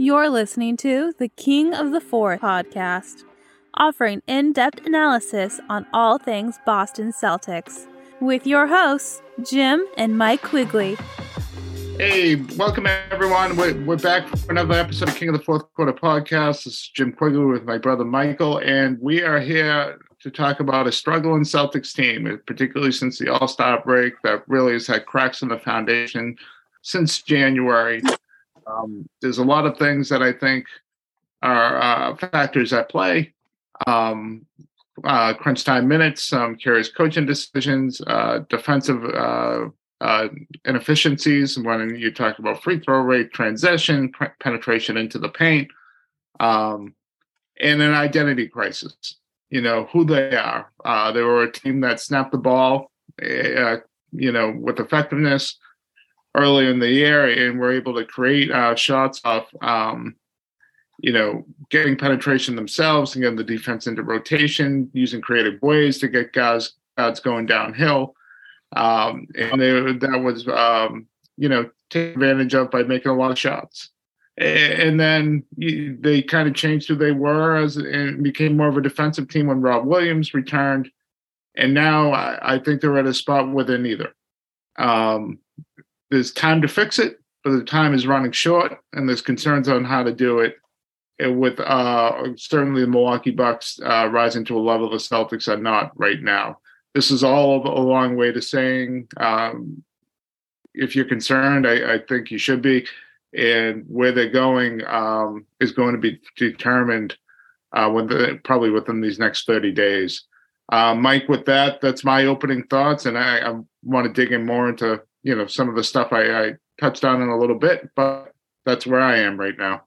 You're listening to the King of the Fourth podcast, offering in depth analysis on all things Boston Celtics, with your hosts, Jim and Mike Quigley. Hey, welcome everyone. We're, we're back for another episode of King of the Fourth Quarter podcast. This is Jim Quigley with my brother Michael, and we are here to talk about a struggling Celtics team, particularly since the All Star break that really has had cracks in the foundation since January. Um, there's a lot of things that I think are uh, factors at play. Um, uh, crunch time minutes, um, curious coaching decisions, uh, defensive uh, uh, inefficiencies when you talk about free throw rate, transition, penetration into the paint, um, and an identity crisis. You know who they are. Uh, they were a team that snapped the ball, uh, you know, with effectiveness early in the year, and were able to create uh, shots off, um, you know, getting penetration themselves and getting the defense into rotation, using creative ways to get guys guys going downhill. Um, and they, that was, um, you know, taken advantage of by making a lot of shots. And then they kind of changed who they were as and became more of a defensive team when Rob Williams returned. And now I, I think they're at a spot where they're neither. Um, there's time to fix it, but the time is running short, and there's concerns on how to do it. And with uh, certainly the Milwaukee Bucks uh, rising to a level the Celtics are not right now this is all a long way to saying um, if you're concerned, I, I, think you should be. And where they're going um, is going to be determined uh, probably within these next 30 days. Uh, Mike, with that, that's my opening thoughts, and I, I want to dig in more into you know some of the stuff I, I touched on in a little bit, but that's where I am right now.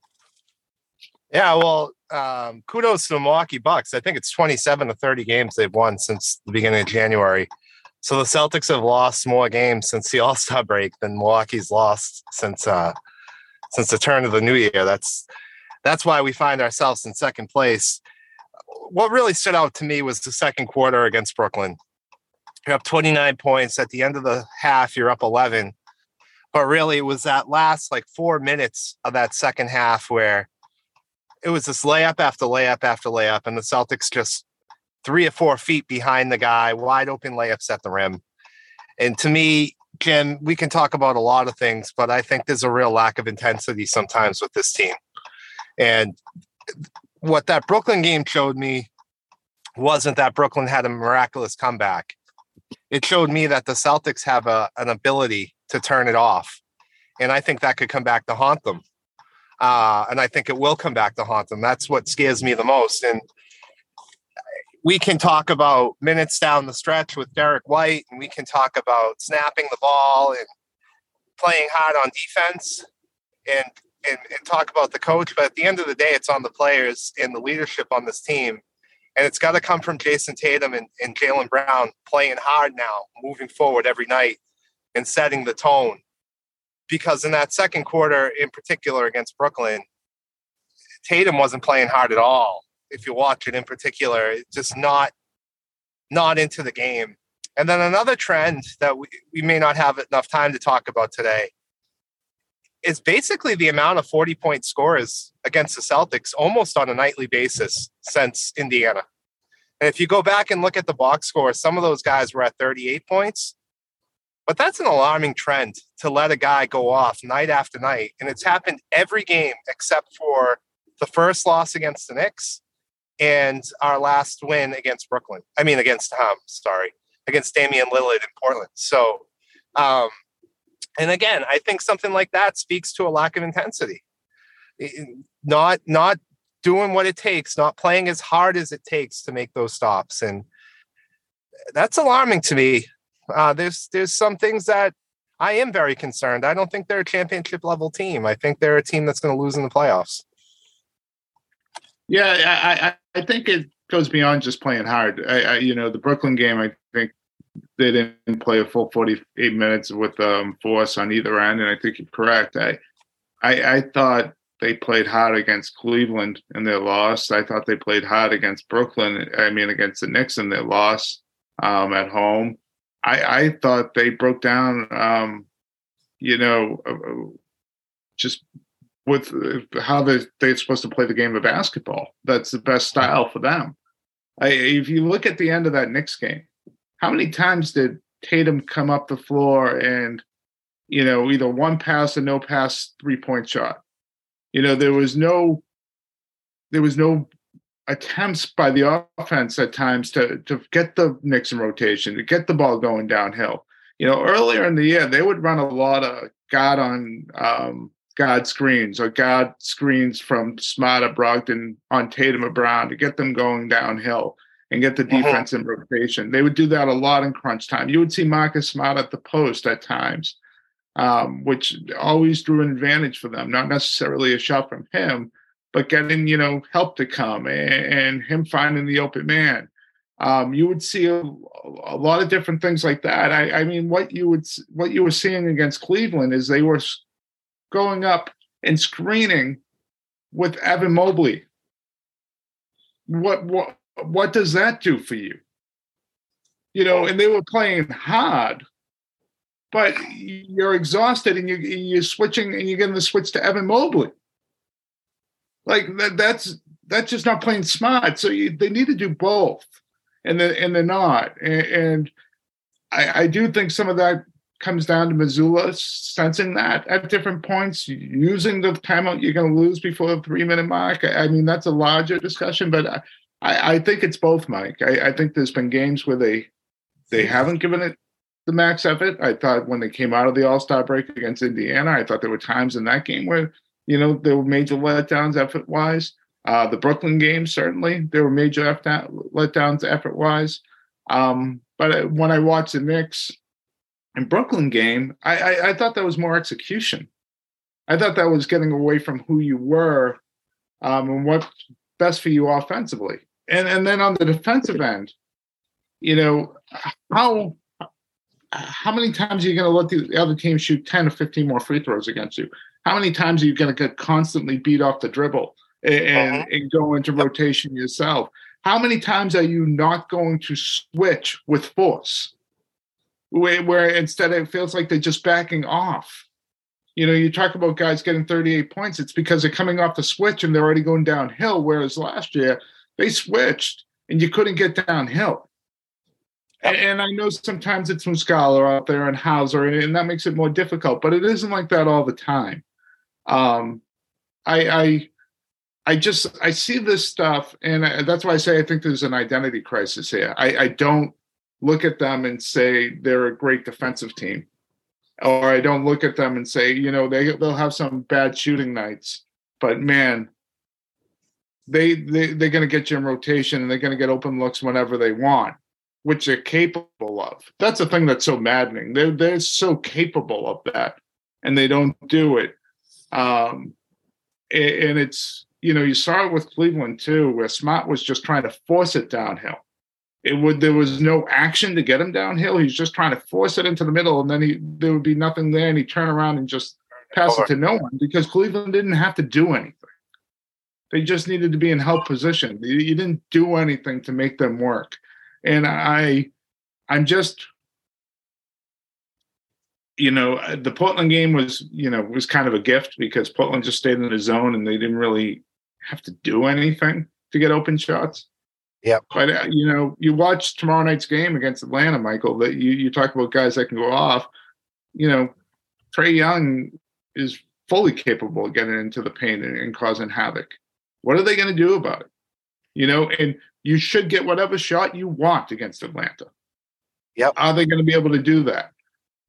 Yeah, well, um, kudos to the Milwaukee Bucks. I think it's 27 to 30 games they've won since the beginning of January. So the Celtics have lost more games since the All Star break than Milwaukee's lost since uh, since the turn of the new year. That's that's why we find ourselves in second place. What really stood out to me was the second quarter against Brooklyn. You're up 29 points. At the end of the half, you're up 11. But really, it was that last like four minutes of that second half where it was this layup after layup after layup, and the Celtics just three or four feet behind the guy, wide open layups at the rim. And to me, Jim, we can talk about a lot of things, but I think there's a real lack of intensity sometimes with this team. And what that Brooklyn game showed me wasn't that Brooklyn had a miraculous comeback. It showed me that the Celtics have a, an ability to turn it off. And I think that could come back to haunt them. Uh, and I think it will come back to haunt them. That's what scares me the most. And we can talk about minutes down the stretch with Derrick White, and we can talk about snapping the ball and playing hard on defense and, and, and talk about the coach. But at the end of the day, it's on the players and the leadership on this team. And it's got to come from Jayson Tatum and, and Jaylen Brown playing hard now, moving forward every night and setting the tone because in that second quarter, in particular against Brooklyn, Tatum wasn't playing hard at all. If you watch it in particular, just not not into the game. And then another trend that we, we may not have enough time to talk about today is basically the amount of 40 point scores against the Celtics almost on a nightly basis since Indiana. And if you go back and look at the box scores, some of those guys were at 38 points. But that's an alarming trend to let a guy go off night after night. And it's happened every game except for the first loss against the Knicks and our last win against Brooklyn. I mean, against um, sorry, against Damian Lillard in Portland. So, um, and again, I think something like that speaks to a lack of intensity. Not not doing what it takes, not playing as hard as it takes to make those stops, and that's alarming to me uh, there's there's some things that I am very concerned. I don't think they're a championship level team. I think they're a team that's going to lose in the playoffs. Yeah, I, I, I think it goes beyond just playing hard. I, I, you know, the Brooklyn game, I think they didn't play a full 48 minutes with um, force on either end, and I think you're correct. I, I, I thought they played hard against Cleveland and their loss. I thought they played hard against Brooklyn. I mean, against the Knicks and their loss um, at home. I, I thought they broke down, um, you know, uh, uh, just with how they they're supposed to play the game of basketball. That's the best style for them. I, if you look at the end of that Knicks game, how many times did Tatum come up the floor and you know either one pass or no pass three point shot? You know there was no there was no attempts by the offense at times to to get the Knicks in rotation to get the ball going downhill. You know earlier in the year they would run a lot of God on um, God screens or God screens from Smart or Brogdon on Tatum or Brown to get them going downhill and get the uh-huh. defense in rotation. They would do that a lot in crunch time. You would see Marcus Smart at the post at times, um, which always drew an advantage for them. Not necessarily a shot from him, but getting you know help to come and, and him finding the open man. Um, you would see a, a, lot of different things like that. I, I mean, what you would what you were seeing against Cleveland is they were going up and screening with Evan Mobley. What what what does that do for you? You know, and they were playing hard, but you're exhausted and you you're switching and you're getting the switch to Evan Mobley. Like that, that's that's just not playing smart. So you, they need to do both, and they and they're not. And, and I, I do think some of that comes down to Mazzulla sensing that at different points, using the timeout you're going to lose before the three minute mark. I, mean, that's a larger discussion, but I, I think it's both, Mike. I, I, think there's been games where they they haven't given it the max effort. I thought when they came out of the All Star break against Indiana, I thought there were times in that game where you know there were major letdowns effort wise. Uh, the Brooklyn game certainly there were major letdowns effort wise. Um, but when I watched the Knicks, in Brooklyn game, I, I, I thought that was more execution. I thought that was getting away from who you were um, and what's best for you offensively. And and then on the defensive end, you know, how how many times are you going to let the other team shoot 10 or 15 more free throws against you? How many times are you going to get constantly beat off the dribble and, uh-huh. and go into rotation yourself? How many times are you not going to switch with force? where, where instead it feels like they're just backing off. You know, you talk about guys getting 38 points, it's because they're coming off the switch and they're already going downhill. Whereas last year they switched and you couldn't get downhill. And, and I know sometimes it's Muscala out there and Hauser, and that makes it more difficult, but it isn't like that all the time. Um, I, I, I just I see this stuff, and I, that's why I say I think there's an identity crisis here. I, I don't look at them and say they're a great defensive team. Or I don't look at them and say, you know, they they'll have some bad shooting nights, but man, they they they're going to get you in rotation and they're going to get open looks whenever they want, which they're capable of. That's the thing that's so maddening. They're they're so capable of that, and they don't do it. Um, and it's you know you saw it with Cleveland too, where Smart was just trying to force it downhill it would there was no action to get him downhill. He's just trying to force it into the middle, and then he there would be nothing there, and he'd turn around and just pass it to no one because Cleveland didn't have to do anything. They just needed to be in help position. You didn't do anything to make them work, and I, I'm just, you know, the Portland game was, you know, was kind of a gift because Portland just stayed in the zone and they didn't really have to do anything to get open shots. Yeah. But uh, you know, you watch tomorrow night's game against Atlanta, Michael. That you you talk about guys that can go off. You know, Trae Young is fully capable of getting into the paint and, and causing havoc. What are they going to do about it? You know, and you should get whatever shot you want against Atlanta. Yep. Are they going to be able to do that?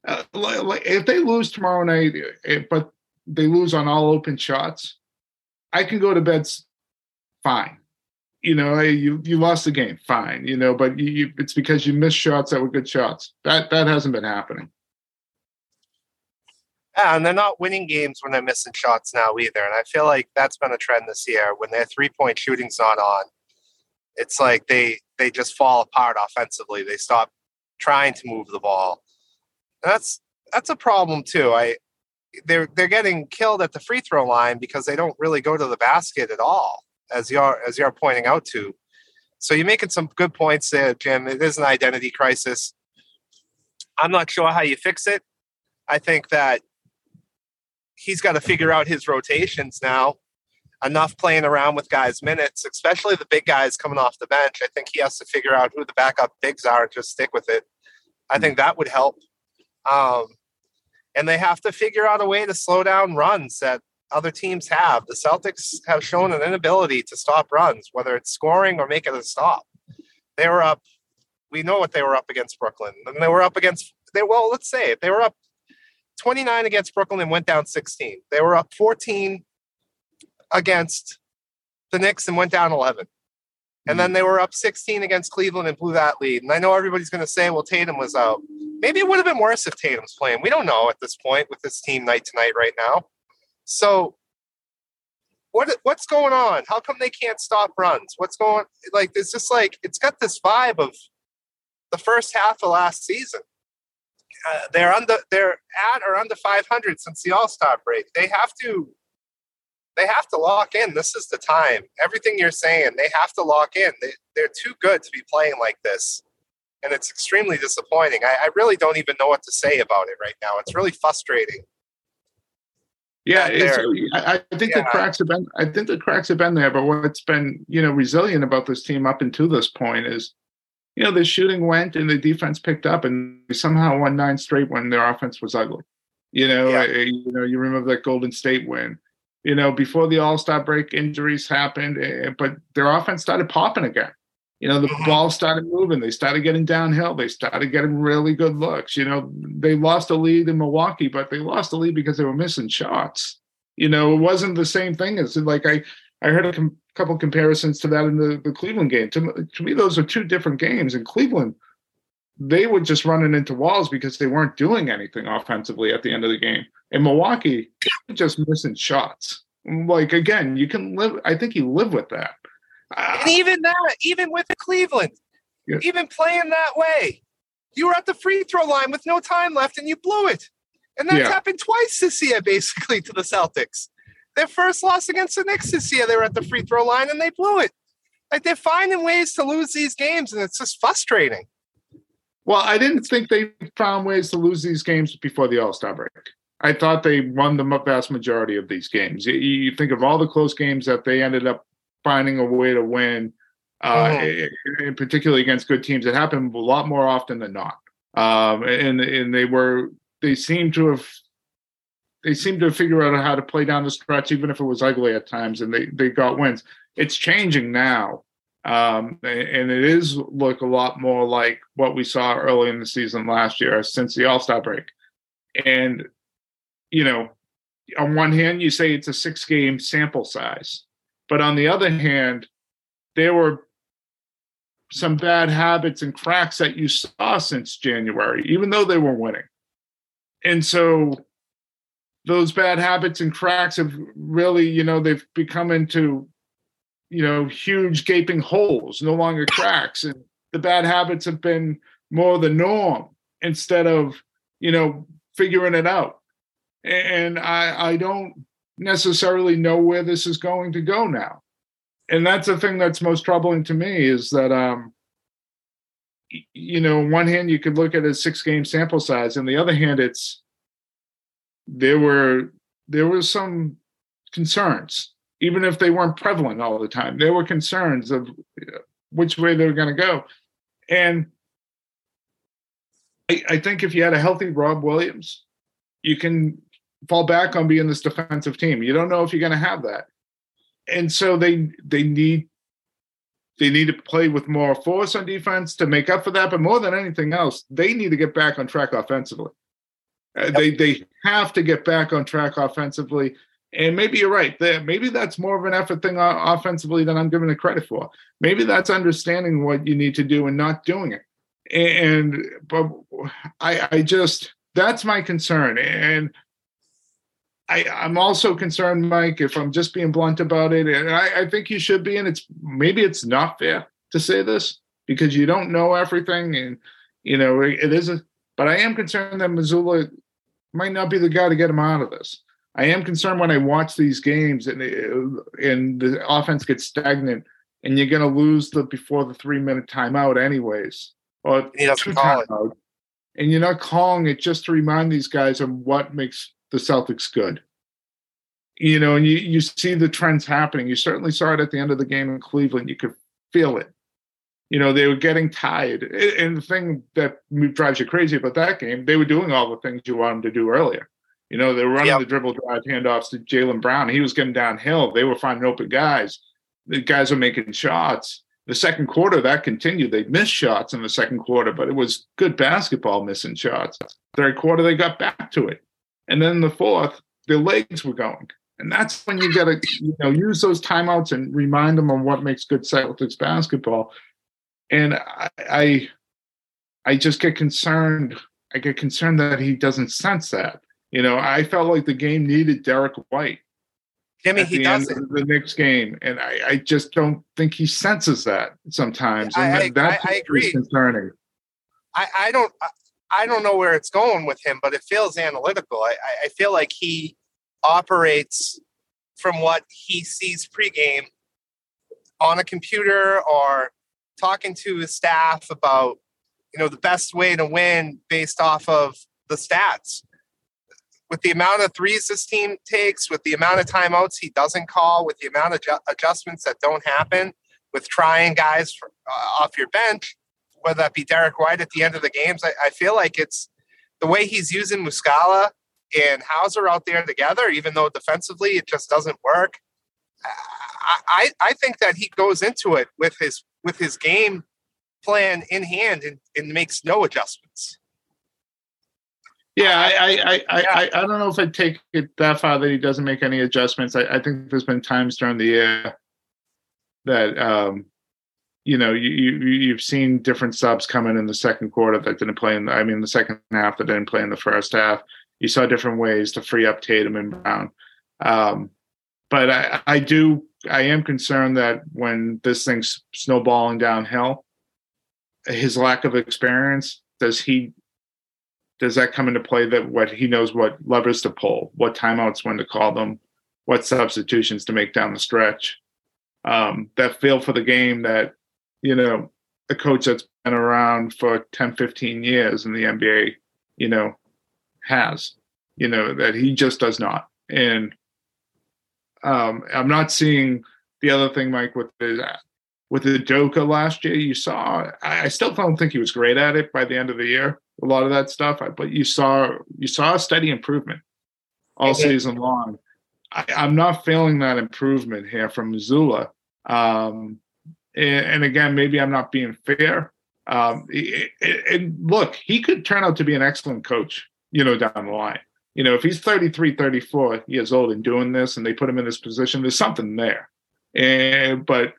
Uh, like, if they lose tomorrow night, eh, but they lose on all open shots, I can go to bed fine you know, hey, you you lost the game, fine, you know, but you, you, it's because you missed shots that were good shots. That that hasn't been happening. Yeah, and they're not winning games when they're missing shots now either. And I feel like that's been a trend this year. When their three point shooting's not on, it's like they they just fall apart offensively. They stop trying to move the ball. And that's that's a problem too. I they're they're getting killed at the free throw line because they don't really go to the basket at all as you're as you're pointing out to. So you're making some good points there, Jim. It is an identity crisis. I'm not sure how you fix it. I think that he's got to figure out his rotations now. Enough playing around with guys' minutes, especially the big guys coming off the bench. I think he has to figure out who the backup bigs are and just stick with it. I think that would help. Um, and they have to figure out a way to slow down runs that other teams have. The Celtics have shown an inability to stop runs, whether it's scoring or making a stop. They were up. We know what they were up against Brooklyn, and they were up against. They well, let's say it. They were up 29 against Brooklyn and went down 16. They were up 14 against the Knicks and went down 11. And then hmm. they were up 16 against Cleveland and blew that lead. And I know everybody's going to say, well, Tatum was out. Maybe it would have been worse if Tatum's playing. We don't know at this point with this team night to night right now. So what what's going on? How come they can't stop runs? What's going like it's just like it's got this vibe of the first half of last season. Uh, they're under they're at or under 500 since the All-Star break. They have to they have to lock in. This is the time. Everything you're saying, they have to lock in. They, they're too good to be playing like this. And it's extremely disappointing. I, I really don't even know what to say about it right now. It's really frustrating. Yeah, I, I, think yeah. the cracks have been. I think the cracks have been there, but what's been you know resilient about this team up until this point is, you know, the shooting went and the defense picked up, and somehow won nine straight when their offense was ugly. You know, yeah. you know, you remember that Golden State win you know, before the All Star break, injuries happened, eh, but their offense started popping again. You know, the mm-hmm. ball started moving. They started getting downhill. They started getting really good looks. You know, they lost a lead in Milwaukee, but they lost the lead because they were missing shots. You know, it wasn't the same thing as like I, I heard a com- couple comparisons to that in the, the Cleveland game. To, to me, those are two different games. In Cleveland, they were just running into walls because they weren't doing anything offensively at the end of the game. In Milwaukee, just missing shots. Like again, you can live. I think you live with that. And even that, even with the Cleveland, yeah. even playing that way, you were at the free throw line with no time left and you blew it. And that's yeah. happened twice this year, basically, to the Celtics. Their first loss against the Knicks this year, they were at the free throw line and they blew it. Like they're finding ways to lose these games, and it's just frustrating. Well, I didn't think they found ways to lose these games before the All Star break. I thought they won the vast majority of these games. You think of all the close games that they ended up finding a way to win, uh, mm-hmm. particularly against good teams. It happened a lot more often than not. Um, and and they were they seem to have they seem to figure out how to play down the stretch, even if it was ugly at times, and they they got wins. It's changing now. Um, and it is look a lot more like what we saw early in the season last year since the All Star break. And, you know, on one hand, you say it's a six game sample size, but on the other hand, there were some bad habits and cracks that you saw since January, even though they were winning. And so those bad habits and cracks have really, you know, they've become into you know, huge gaping holes, no longer cracks. And the bad habits have been more the norm instead of, you know, figuring it out. And I, I don't necessarily know where this is going to go now. And that's the thing that's most troubling to me is that, um, you know, on one hand, you could look at a six game sample size, and the other hand, it's there were there were some concerns even if they weren't prevalent all the time. There were concerns of uh, which way they were going to go. And I, I, think if you had a healthy Rob Williams, you can fall back on being this defensive team. You don't know if you're going to have that. And so they they need they need to play with more force on defense to make up for that. But more than anything else, they need to get back on track offensively. Uh, they they have to get back on track offensively and maybe you're right. Maybe that's more of an effort thing offensively than I'm giving it credit for. Maybe that's understanding what you need to do and not doing it. And but I, I just that's my concern. And I, I'm also concerned, Mike, if I'm just being blunt about it, and I, I think you should be, and it's maybe it's not fair to say this because you don't know everything, and you know it is a. But I am concerned that Mazzulla might not be the guy to get him out of this. I am concerned when I watch these games and and the offense gets stagnant, and you're going to lose the before the three minute timeout anyways, or two timeout, and you're not calling it just to remind these guys of what makes the Celtics good. You know, and you, you see the trends happening. You certainly saw it at the end of the game in Cleveland. You could feel it. You know, they were getting tired. And the thing that drives you crazy about that game, they were doing all the things you want them to do earlier. You know, they were running yep. the dribble drive handoffs to Jaylen Brown. He was getting downhill. They were finding open guys. The guys were making shots. The second quarter, that continued. They missed shots in the second quarter, but it was good basketball missing shots. Third quarter, they got back to it. And then the fourth, their legs were going. And that's when you got to, you know, use those timeouts and remind them of what makes good Celtics basketball. And I, I, I just get concerned. I get concerned that he doesn't sense that. You know, I felt like the game needed Derrick White. Jimmy, he doesn't. the next game, and I, I, just don't think he senses that sometimes. And I, that, I, I agree. Concerning. I, I don't. I don't know where it's going with him, but it feels analytical. I, I feel like he operates from what he sees pregame on a computer or talking to his staff about you know the best way to win based off of the stats with the amount of threes this team takes with the amount of timeouts he doesn't call with the amount of ju- adjustments that don't happen with trying guys for, uh, off your bench whether that be Derrick White at the end of the games I, I feel like it's the way he's using Muscala and Hauser out there together, even though defensively it just doesn't work. I, I think that he goes into it with his with his game plan in hand and, and makes no adjustments. Yeah, I I, I, yeah. I, I don't know if I'd take it that far that he doesn't make any adjustments. I, I think there's been times during the year that um, you know you, you you've seen different subs coming in in the second quarter that didn't play in the, I mean the second half that didn't play in the first half you saw different ways to free up Tatum and Brown. Um, but I, I do, I am concerned that when this thing's snowballing downhill, his lack of experience, does he, does that come into play that what he knows what levers to pull, what timeouts when to call them, what substitutions to make down the stretch? Um, that feel for the game that, you know, a coach that's been around for 10, 15 years in the NBA, you know, has, you know, that he just does not. And um, I'm not seeing the other thing, Mike, with the with the Udoka last year. You saw, I still don't think he was great at it by the end of the year. A lot of that stuff, but you saw you saw a steady improvement all okay. season long. I, am not feeling that improvement here from Mazzulla. Um, and, and, again, maybe I'm not being fair. Um, and look, he could turn out to be an excellent coach you know, down the line. You know, if he's 33, 34 years old and doing this and they put him in this position, there's something there. And but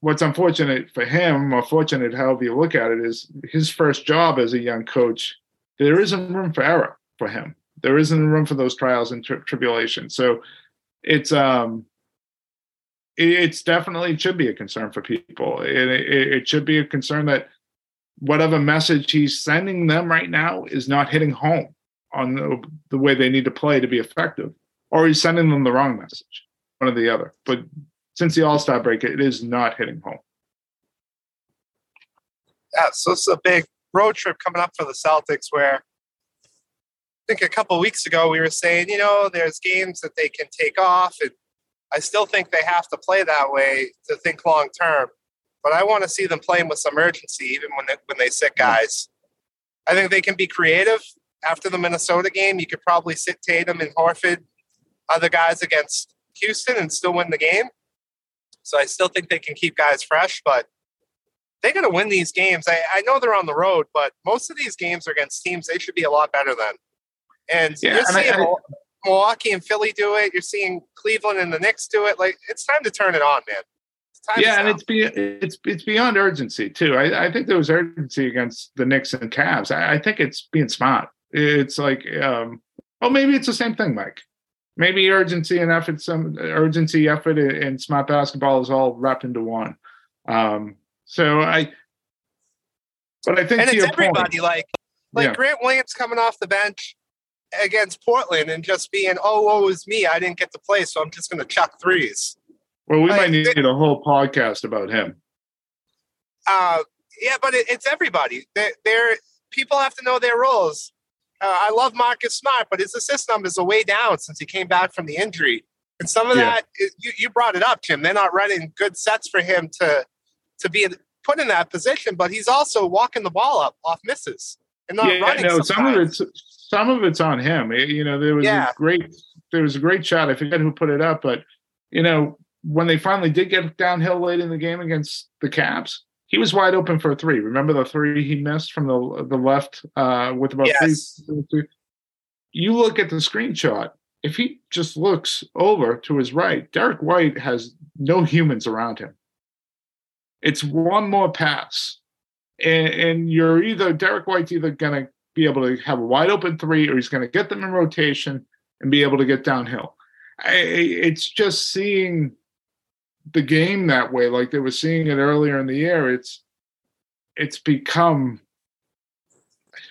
what's unfortunate for him, or fortunate however you look at it, is his first job as a young coach, there isn't room for error for him. There isn't room for those trials and tri- tribulations. So it's um it's definitely it should be a concern for people. It, it, it should be a concern that whatever message he's sending them right now is not hitting home on the, the way they need to play to be effective, or he's sending them the wrong message, one or the other. But since the All Star break, it is not hitting home. Yeah, so it's a big road trip coming up for the Celtics where I think a couple weeks ago we were saying, you know, there's games that they can take off. And I still think they have to play that way to think long term but I want to see them playing with some urgency, even when they, when they sit guys. I think they can be creative. After the Minnesota game, you could probably sit Tatum and Horford, other guys against Houston, and still win the game. So I still think they can keep guys fresh, but they're going to win these games. I, I know they're on the road, but most of these games are against teams they should be a lot better than. And yeah, you're seeing I, I, Milwaukee and Philly do it. You're seeing Cleveland and the Knicks do it. Like it's time to turn it on, man yeah, and it's be, it's it's beyond urgency too. I, I think there was urgency against the Knicks and Cavs. I, I think it's being smart. It's like, um, oh, maybe it's the same thing, Mike. Maybe urgency and effort, some urgency, effort, and smart basketball is all wrapped into one. Um, so I, but I think and it's everybody point, like like yeah. Grant Williams coming off the bench against Portland and just being, oh, it was me. I didn't get to play, so I'm just going to chuck threes. Well, we might need a whole podcast about him. Uh, yeah, but it, it's everybody. They're, they're, people have to know their roles. Uh, I love Marcus Smart, but his assist numbers are way down since he came back from the injury. And some of Yeah. that, is- you, you brought it up, Tim. They're not running good sets for him to to be put in that position, but he's also walking the ball up off misses and not yeah, running. no, some of it's some of it's on him. Eh, You know, there was Yeah. a great there was a great shot. I forget who put it up, but you know, when they finally did get downhill late in the game against the Cavs, he was wide open for a three. Remember the three he missed from the the left uh, with about Yes. three. You look at the screenshot. If he just looks over to his right, Derrick White has no humans around him. It's one more pass, and, and you're either Derrick White's either going to be able to have a wide open three, or he's going to get them in rotation and be able to get downhill. I, it's just seeing the game that way, like they were seeing it earlier in the year. It's it's become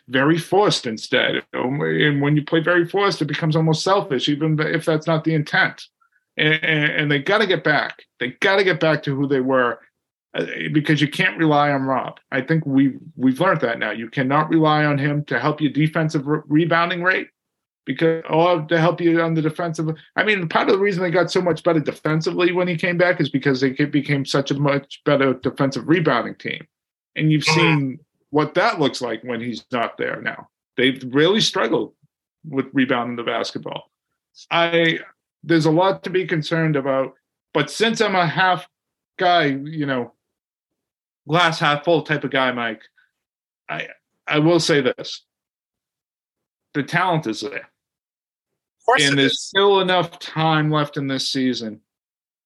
very forced instead, and when you play very forced, it becomes almost selfish, even if that's not the intent. And, and, they got to get back. They got to get back to who they were uh, because you can't rely on Rob. I think we we've learned that now. You cannot rely on him to help you defensive re- rebounding rate because or to help you on the defensive. I mean, part of the reason they got so much better defensively when he came back is because they became such a much better defensive rebounding team. And you've seen what that looks like when he's not there now. They've really struggled with rebounding the basketball. I there's a lot to be concerned about, but since I'm a half guy, you know, glass half full type of guy, Mike, I I will say this. The talent is there. And there's is. still enough time left in this season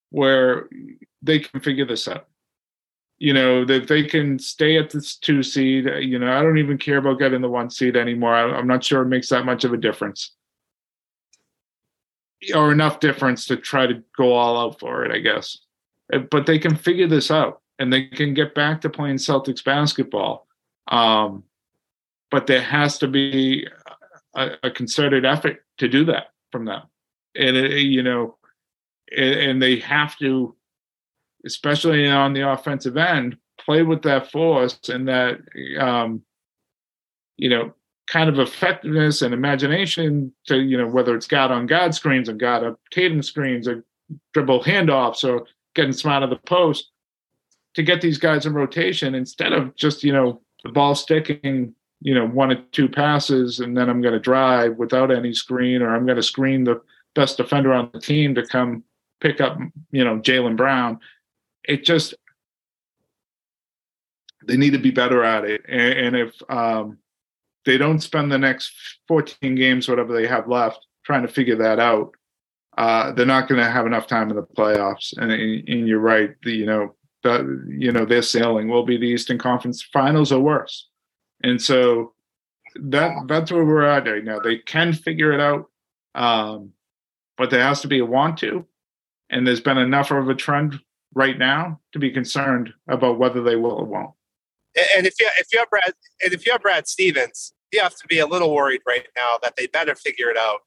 where they can figure this out. You know, that they can stay at this two seed. You know, I don't even care about getting the one seed anymore. I, I'm not sure it makes that much of a difference or enough difference to try to go all out for it, I guess. Uh, But they can figure this out and they can get back to playing Celtics basketball. Um, but there has to be a, a concerted effort to do that from them. And, it, you know, and, and they have to, especially on the offensive end, play with that force and that, um, you know, kind of effectiveness and imagination to, you know, whether it's guard on God screens or guard up Tatum screens or dribble handoffs or getting some out of the post to get these guys in rotation instead of just, you know, the ball sticking, you know, one or two passes and then I'm going to drive without any screen or I'm going to screen the best defender on the team to come pick up, you know, Jaylen Brown. It just, they need to be better at it. And, and if um, they don't spend the next 14 games, whatever they have left, trying to figure that out, uh, they're not going to have enough time in the playoffs. And, and you're right. The, you know, the, you know, their sailing will be the Eastern Conference Finals or worse. And so that that's where we're at right now. They can figure it out, um, but there has to be a want to. And there's been enough of a trend right now to be concerned about whether they will or won't. And if you if you're Brad and if you're Brad Stevens, you have to be a little worried right now that they better figure it out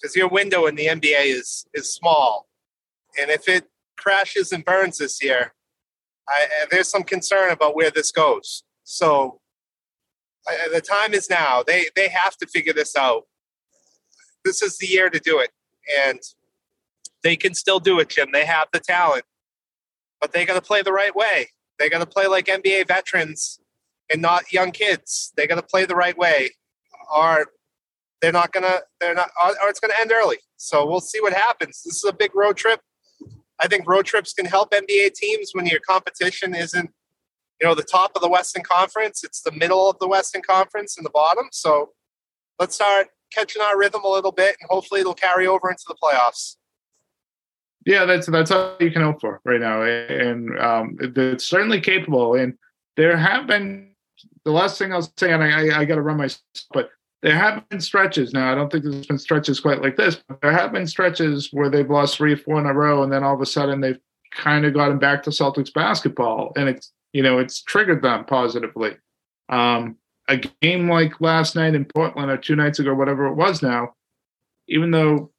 because your window in the NBA is is small, and if it crashes and burns this year, I, there's some concern about where this goes. So the time is now. They they have to figure this out. This is the year to do it, and they can still do it, Jim. They have the talent, but they got to play the right way. They got to play like NBA veterans and not young kids. They got to play the right way, or they're not gonna. They're not, or, it's gonna end early. So we'll see what happens. This is a big road trip. I think road trips can help NBA teams when your competition isn't, you know, the top of the Western Conference. It's the middle of the Western Conference and the bottom. So let's start catching our rhythm a little bit, and hopefully it'll carry over into the playoffs. Yeah, that's that's all you can hope for right now, and um, it's certainly capable. And there have been the last thing I'll say, and I, I, got to run my, but there have been stretches. Now I don't think there's been stretches quite like this, but there have been stretches where they've lost three four in a row, and then all of a sudden they've kind of gotten back to Celtics basketball, and it's you know it's triggered them positively. Um, a game like last night in Portland or two nights ago, whatever it was now, even though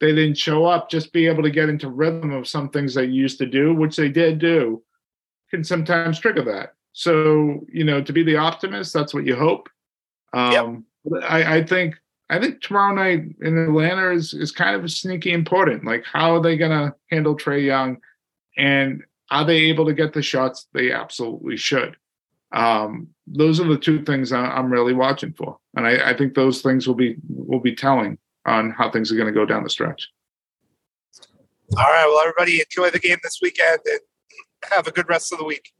they didn't show up, just be able to get into rhythm of some things they used to do, which they did do, can sometimes trigger that. So, you know, to be the optimist, that's what you hope. Um, I, I think I think tomorrow night in Atlanta is is kind of sneaky important. Like, how are they going to handle Trae Young, and are they able to get the shots they absolutely should? Um, those are the two things I'm really watching for, and I, I think those things will be will be telling on how things are going to go down the stretch. All right. Well, everybody enjoy the game this weekend and have a good rest of the week.